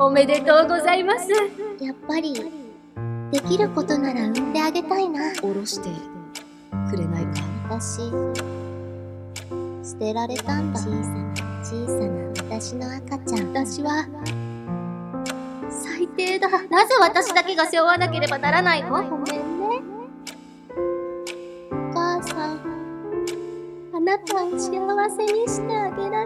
おめでとうございます。やっぱり、できることなら産んであげたいな。下ろしてくれないか？私、捨てられたんだ。小さな、小さな私の赤ちゃん。私は、最低だ。なぜ私だけが背負わなければならないの？ごめんね。お母さん、あなたを幸せにしてあげら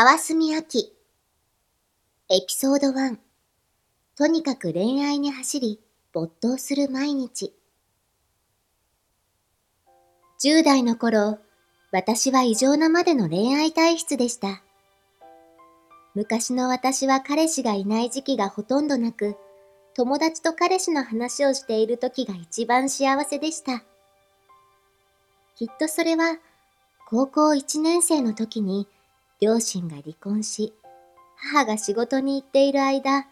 川澄明。エピソード1とにかく恋愛に走り没頭する毎日。10代の頃私は異常なまでの恋愛体質でした。昔の私は彼氏がいない時期がほとんどなく友達と彼氏の話をしている時が一番幸せでした。きっとそれは高校1年生の時に両親が離婚し、母が仕事に行っている間、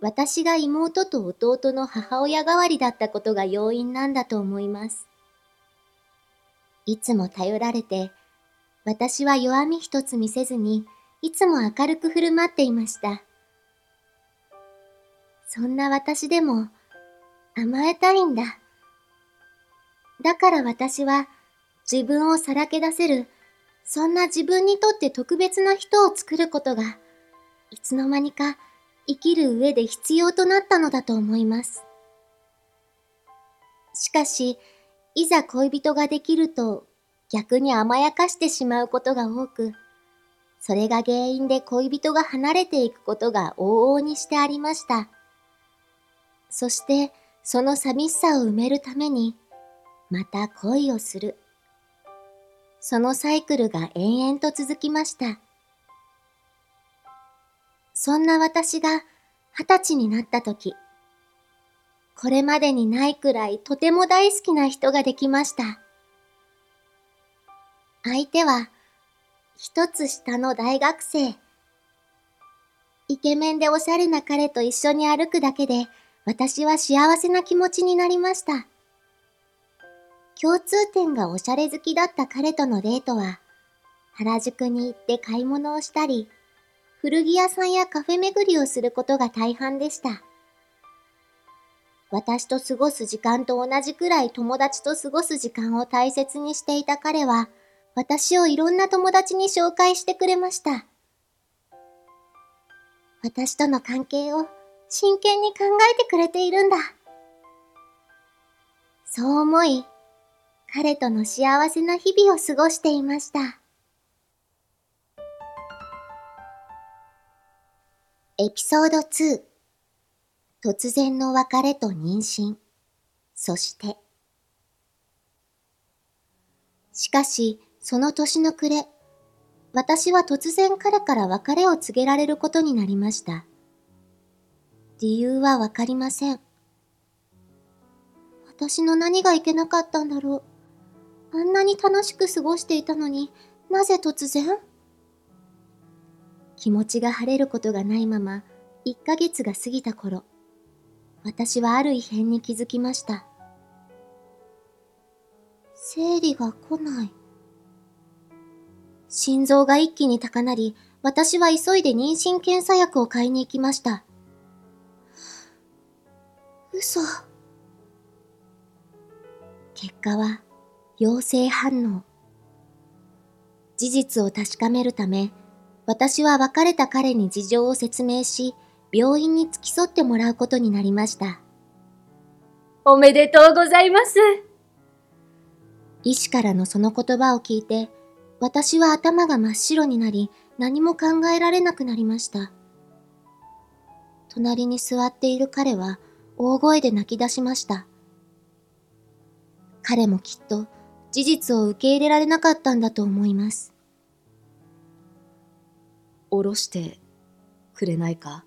私が妹と弟の母親代わりだったことが要因なんだと思います。いつも頼られて、私は弱み一つ見せずに、いつも明るく振る舞っていました。そんな私でも、甘えたいんだ。だから私は、自分をさらけ出せる、そんな自分にとって特別な人を作ることが、いつの間にか生きる上で必要となったのだと思います。しかし、いざ恋人ができると逆に甘やかしてしまうことが多く、それが原因で恋人が離れていくことが往々にしてありました。そして、その寂しさを埋めるために、また恋をする。そのサイクルが延々と続きました。そんな私が二十歳になった時、これまでにないくらいとても大好きな人ができました。相手は一つ下の大学生。イケメンでおしゃれな彼と一緒に歩くだけで私は幸せな気持ちになりました。共通点がおしゃれ好きだった彼とのデートは、原宿に行って買い物をしたり、古着屋さんやカフェ巡りをすることが大半でした。私と過ごす時間と同じくらい友達と過ごす時間を大切にしていた彼は、私をいろんな友達に紹介してくれました。私との関係を真剣に考えてくれているんだ。そう思い、彼との幸せな日々を過ごしていました。エピソード2突然の別れと妊娠。そして。しかし、その年の暮れ、私は突然彼から別れを告げられることになりました。理由はわかりません。私の何がいけなかったんだろう。あんなに楽しく過ごしていたのになぜ突然？気持ちが晴れることがないまま、1ヶ月が過ぎた頃、私はある異変に気づきました。生理が来ない。心臓が一気に高鳴り、私は急いで妊娠検査薬を買いに行きました。嘘。結果は、陽性反応。事実を確かめるため、私は別れた彼に事情を説明し、病院に付き添ってもらうことになりました。おめでとうございます。医師からのその言葉を聞いて、私は頭が真っ白になり、何も考えられなくなりました。隣に座っている彼は、大声で泣き出しました。彼もきっと、事実を受け入れられなかったんだと思います。下ろしてくれないか？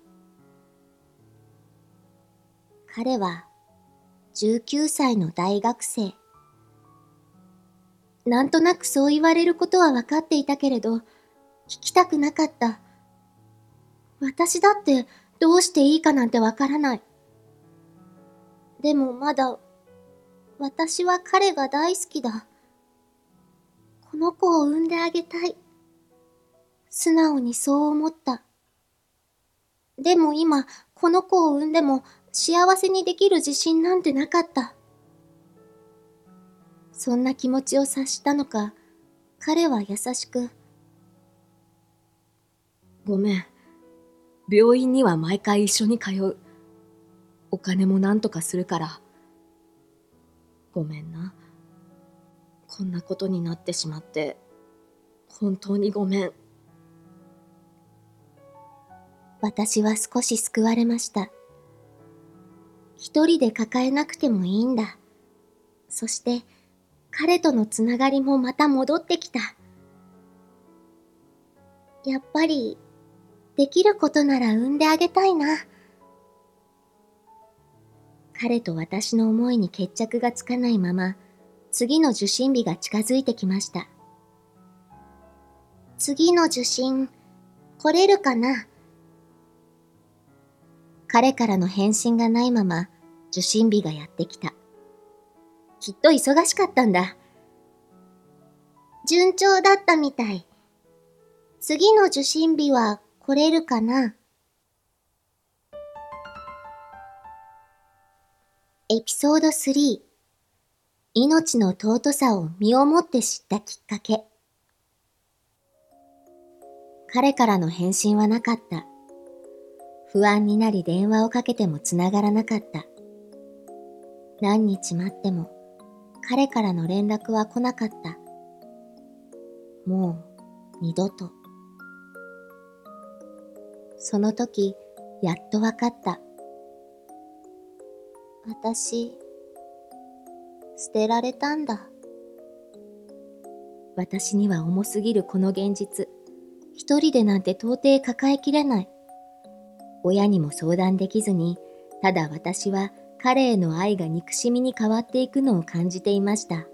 彼は19歳の大学生。なんとなくそう言われることは分かっていたけれど、聞きたくなかった。私だってどうしていいかなんてわからない。でもまだ、私は彼が大好きだ。の子を産んであげたい。素直にそう思った。でも今、この子を産んでも幸せにできる自信なんてなかった。そんな気持ちを察したのか、彼は優しく。ごめん。病院には毎回一緒に通う。お金もなんとかするから。ごめんな。こんなことになってしまって、本当にごめん。私は少し救われました。一人で抱えなくてもいいんだ。そして、彼とのつながりもまた戻ってきた。やっぱり、できることなら産んであげたいな。彼と私の思いに決着がつかないまま、次の受診日が近づいてきました。次の受診、来れるかな？彼からの返信がないまま受診日がやってきた。きっと忙しかったんだ。順調だったみたい。次の受診日は来れるかな？エピソード3命の尊さを身をもって知ったきっかけ彼からの返信はなかった。不安になり電話をかけても繋がらなかった。何日待っても彼からの連絡は来なかった。もう二度と。その時、やっとわかった。私、捨てられたんだ。私には重すぎるこの現実。一人でなんて到底抱えきれない。親にも相談できずに、ただ私は彼への愛が憎しみに変わっていくのを感じていました。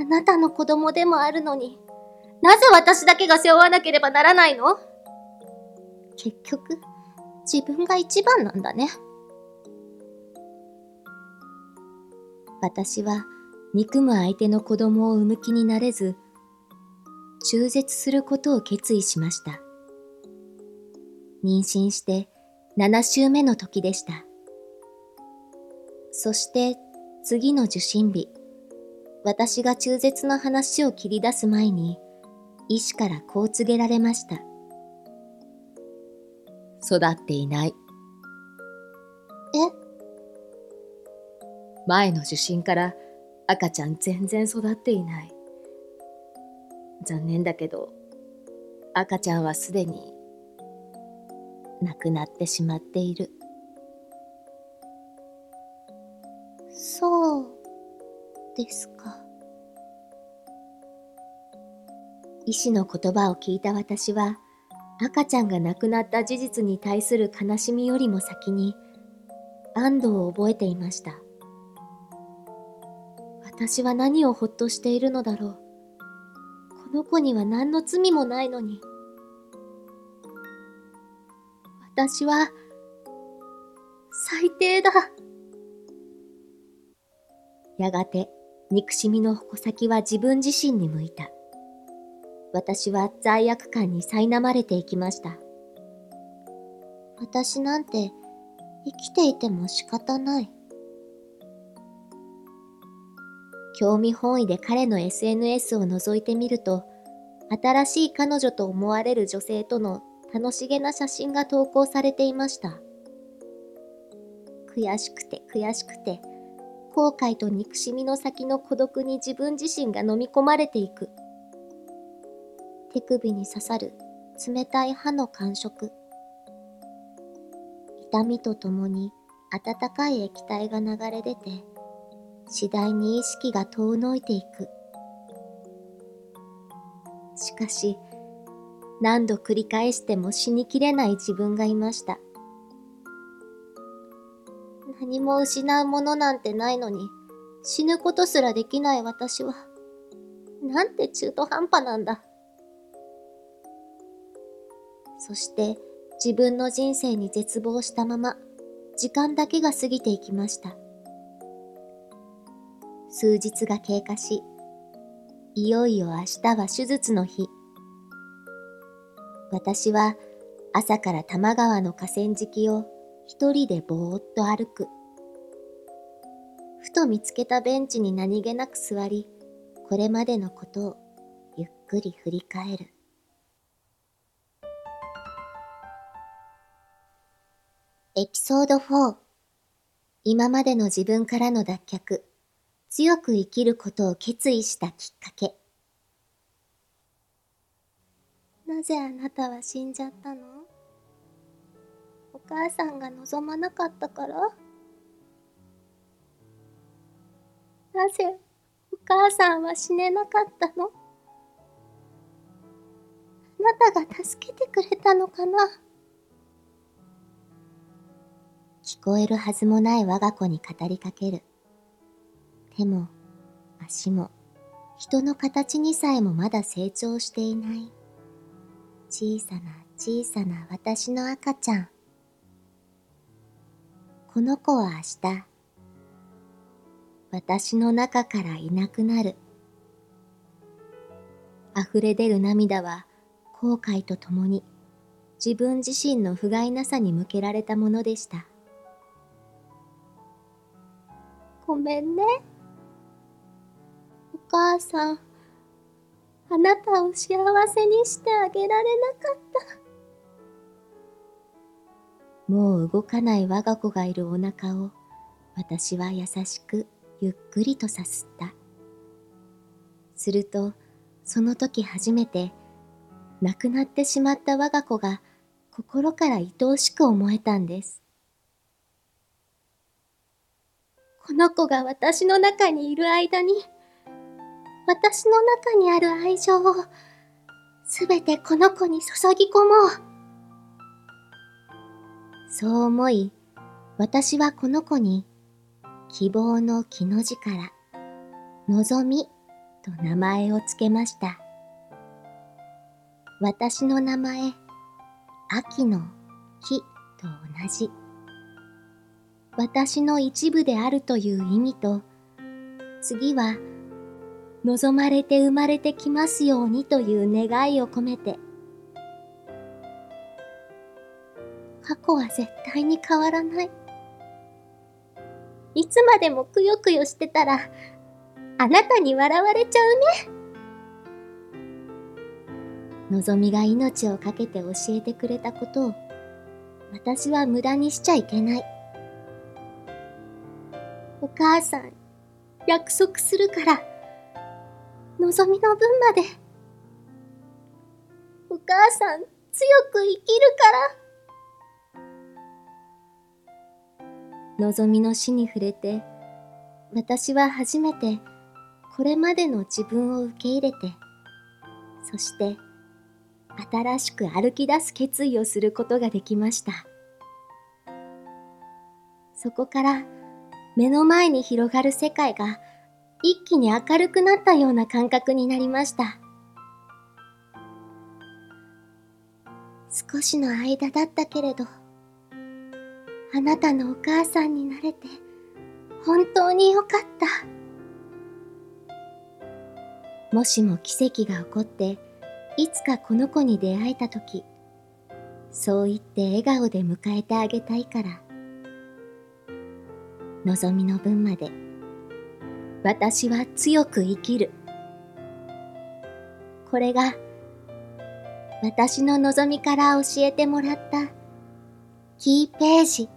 あなたの子供でもあるのに、なぜ私だけが背負わなければならないの？結局、自分が一番なんだね。私は憎む相手の子供を産む気になれず、中絶することを決意しました。妊娠して7週目の時でした。そして次の受診日、私が中絶の話を切り出す前に、医師からこう告げられました。育っていない。え？前の受診から赤ちゃん全然育っていない。残念だけど、赤ちゃんはすでに亡くなってしまっている。そうですか。医師の言葉を聞いた私は、赤ちゃんが亡くなった事実に対する悲しみよりも先に、安堵を覚えていました。私は何をほっとしているのだろう。この子には何の罪もないのに。私は、最低だ。やがて、憎しみの矛先は自分自身に向いた。私は罪悪感に苛まれていきました。私なんて生きていても仕方ない。興味本位で彼の SNS を覗いてみると、新しい彼女と思われる女性との楽しげな写真が投稿されていました。悔しくて悔しくて、後悔と憎しみの先の孤独に自分自身が飲み込まれていく。手首に刺さる冷たい歯の感触。痛みとともに温かい液体が流れ出て、次第に意識が遠のいていく。しかし、何度繰り返しても死にきれない自分がいました。何も失うものなんてないのに、死ぬことすらできない私は、なんて中途半端なんだ。そして、自分の人生に絶望したまま、時間だけが過ぎていきました。数日が経過し、いよいよ明日は手術の日。私は朝から多摩川の河川敷を一人でぼーっと歩く。ふと見つけたベンチに何気なく座り、これまでのことをゆっくり振り返る。エピソード4今までの自分からの脱却強く生きることを決意したきっかけ。なぜあなたは死んじゃったの？お母さんが望まなかったから？なぜお母さんは死ねなかったの？あなたが助けてくれたのかな？聞こえるはずもない我が子に語りかける。手も足も人の形にさえもまだ成長していない。小さな小さな私の赤ちゃん。この子は明日私の中からいなくなる。溢れ出る涙は後悔とともに自分自身の不甲斐なさに向けられたものでした。ごめんね。母さん、あなたを幸せにしてあげられなかった。もう動かない我が子がいるお腹を私は優しくゆっくりとさすった。すると、その時初めて亡くなってしまった我が子が心から愛おしく思えたんです。この子が私の中にいる間に、私の中にある愛情をすべてこの子に注ぎ込もう。そう思い、私はこの子に希望の木の字から望みと名前をつけました。私の名前、秋の木と同じ。私の一部であるという意味と、次は望まれて生まれてきますようにという願いを込めて、過去は絶対に変わらない。いつまでもくよくよしてたら、あなたに笑われちゃうね。のぞみが命を懸けて教えてくれたことを、私は無駄にしちゃいけない。お母さん、約束するから。のぞみの分まで。お母さん、強く生きるから。のぞみの死に触れて、私は初めてこれまでの自分を受け入れて、そして新しく歩き出す決意をすることができました。そこから目の前に広がる世界が一気に明るくなったような感覚になりました。少しの間だったけれど、あなたのお母さんになれて本当によかった。もしも奇跡が起こって、いつかこの子に出会えたとき、そう言って笑顔で迎えてあげたいから、望みの分まで私は強く生きる。これが私の望みから教えてもらったキーページ。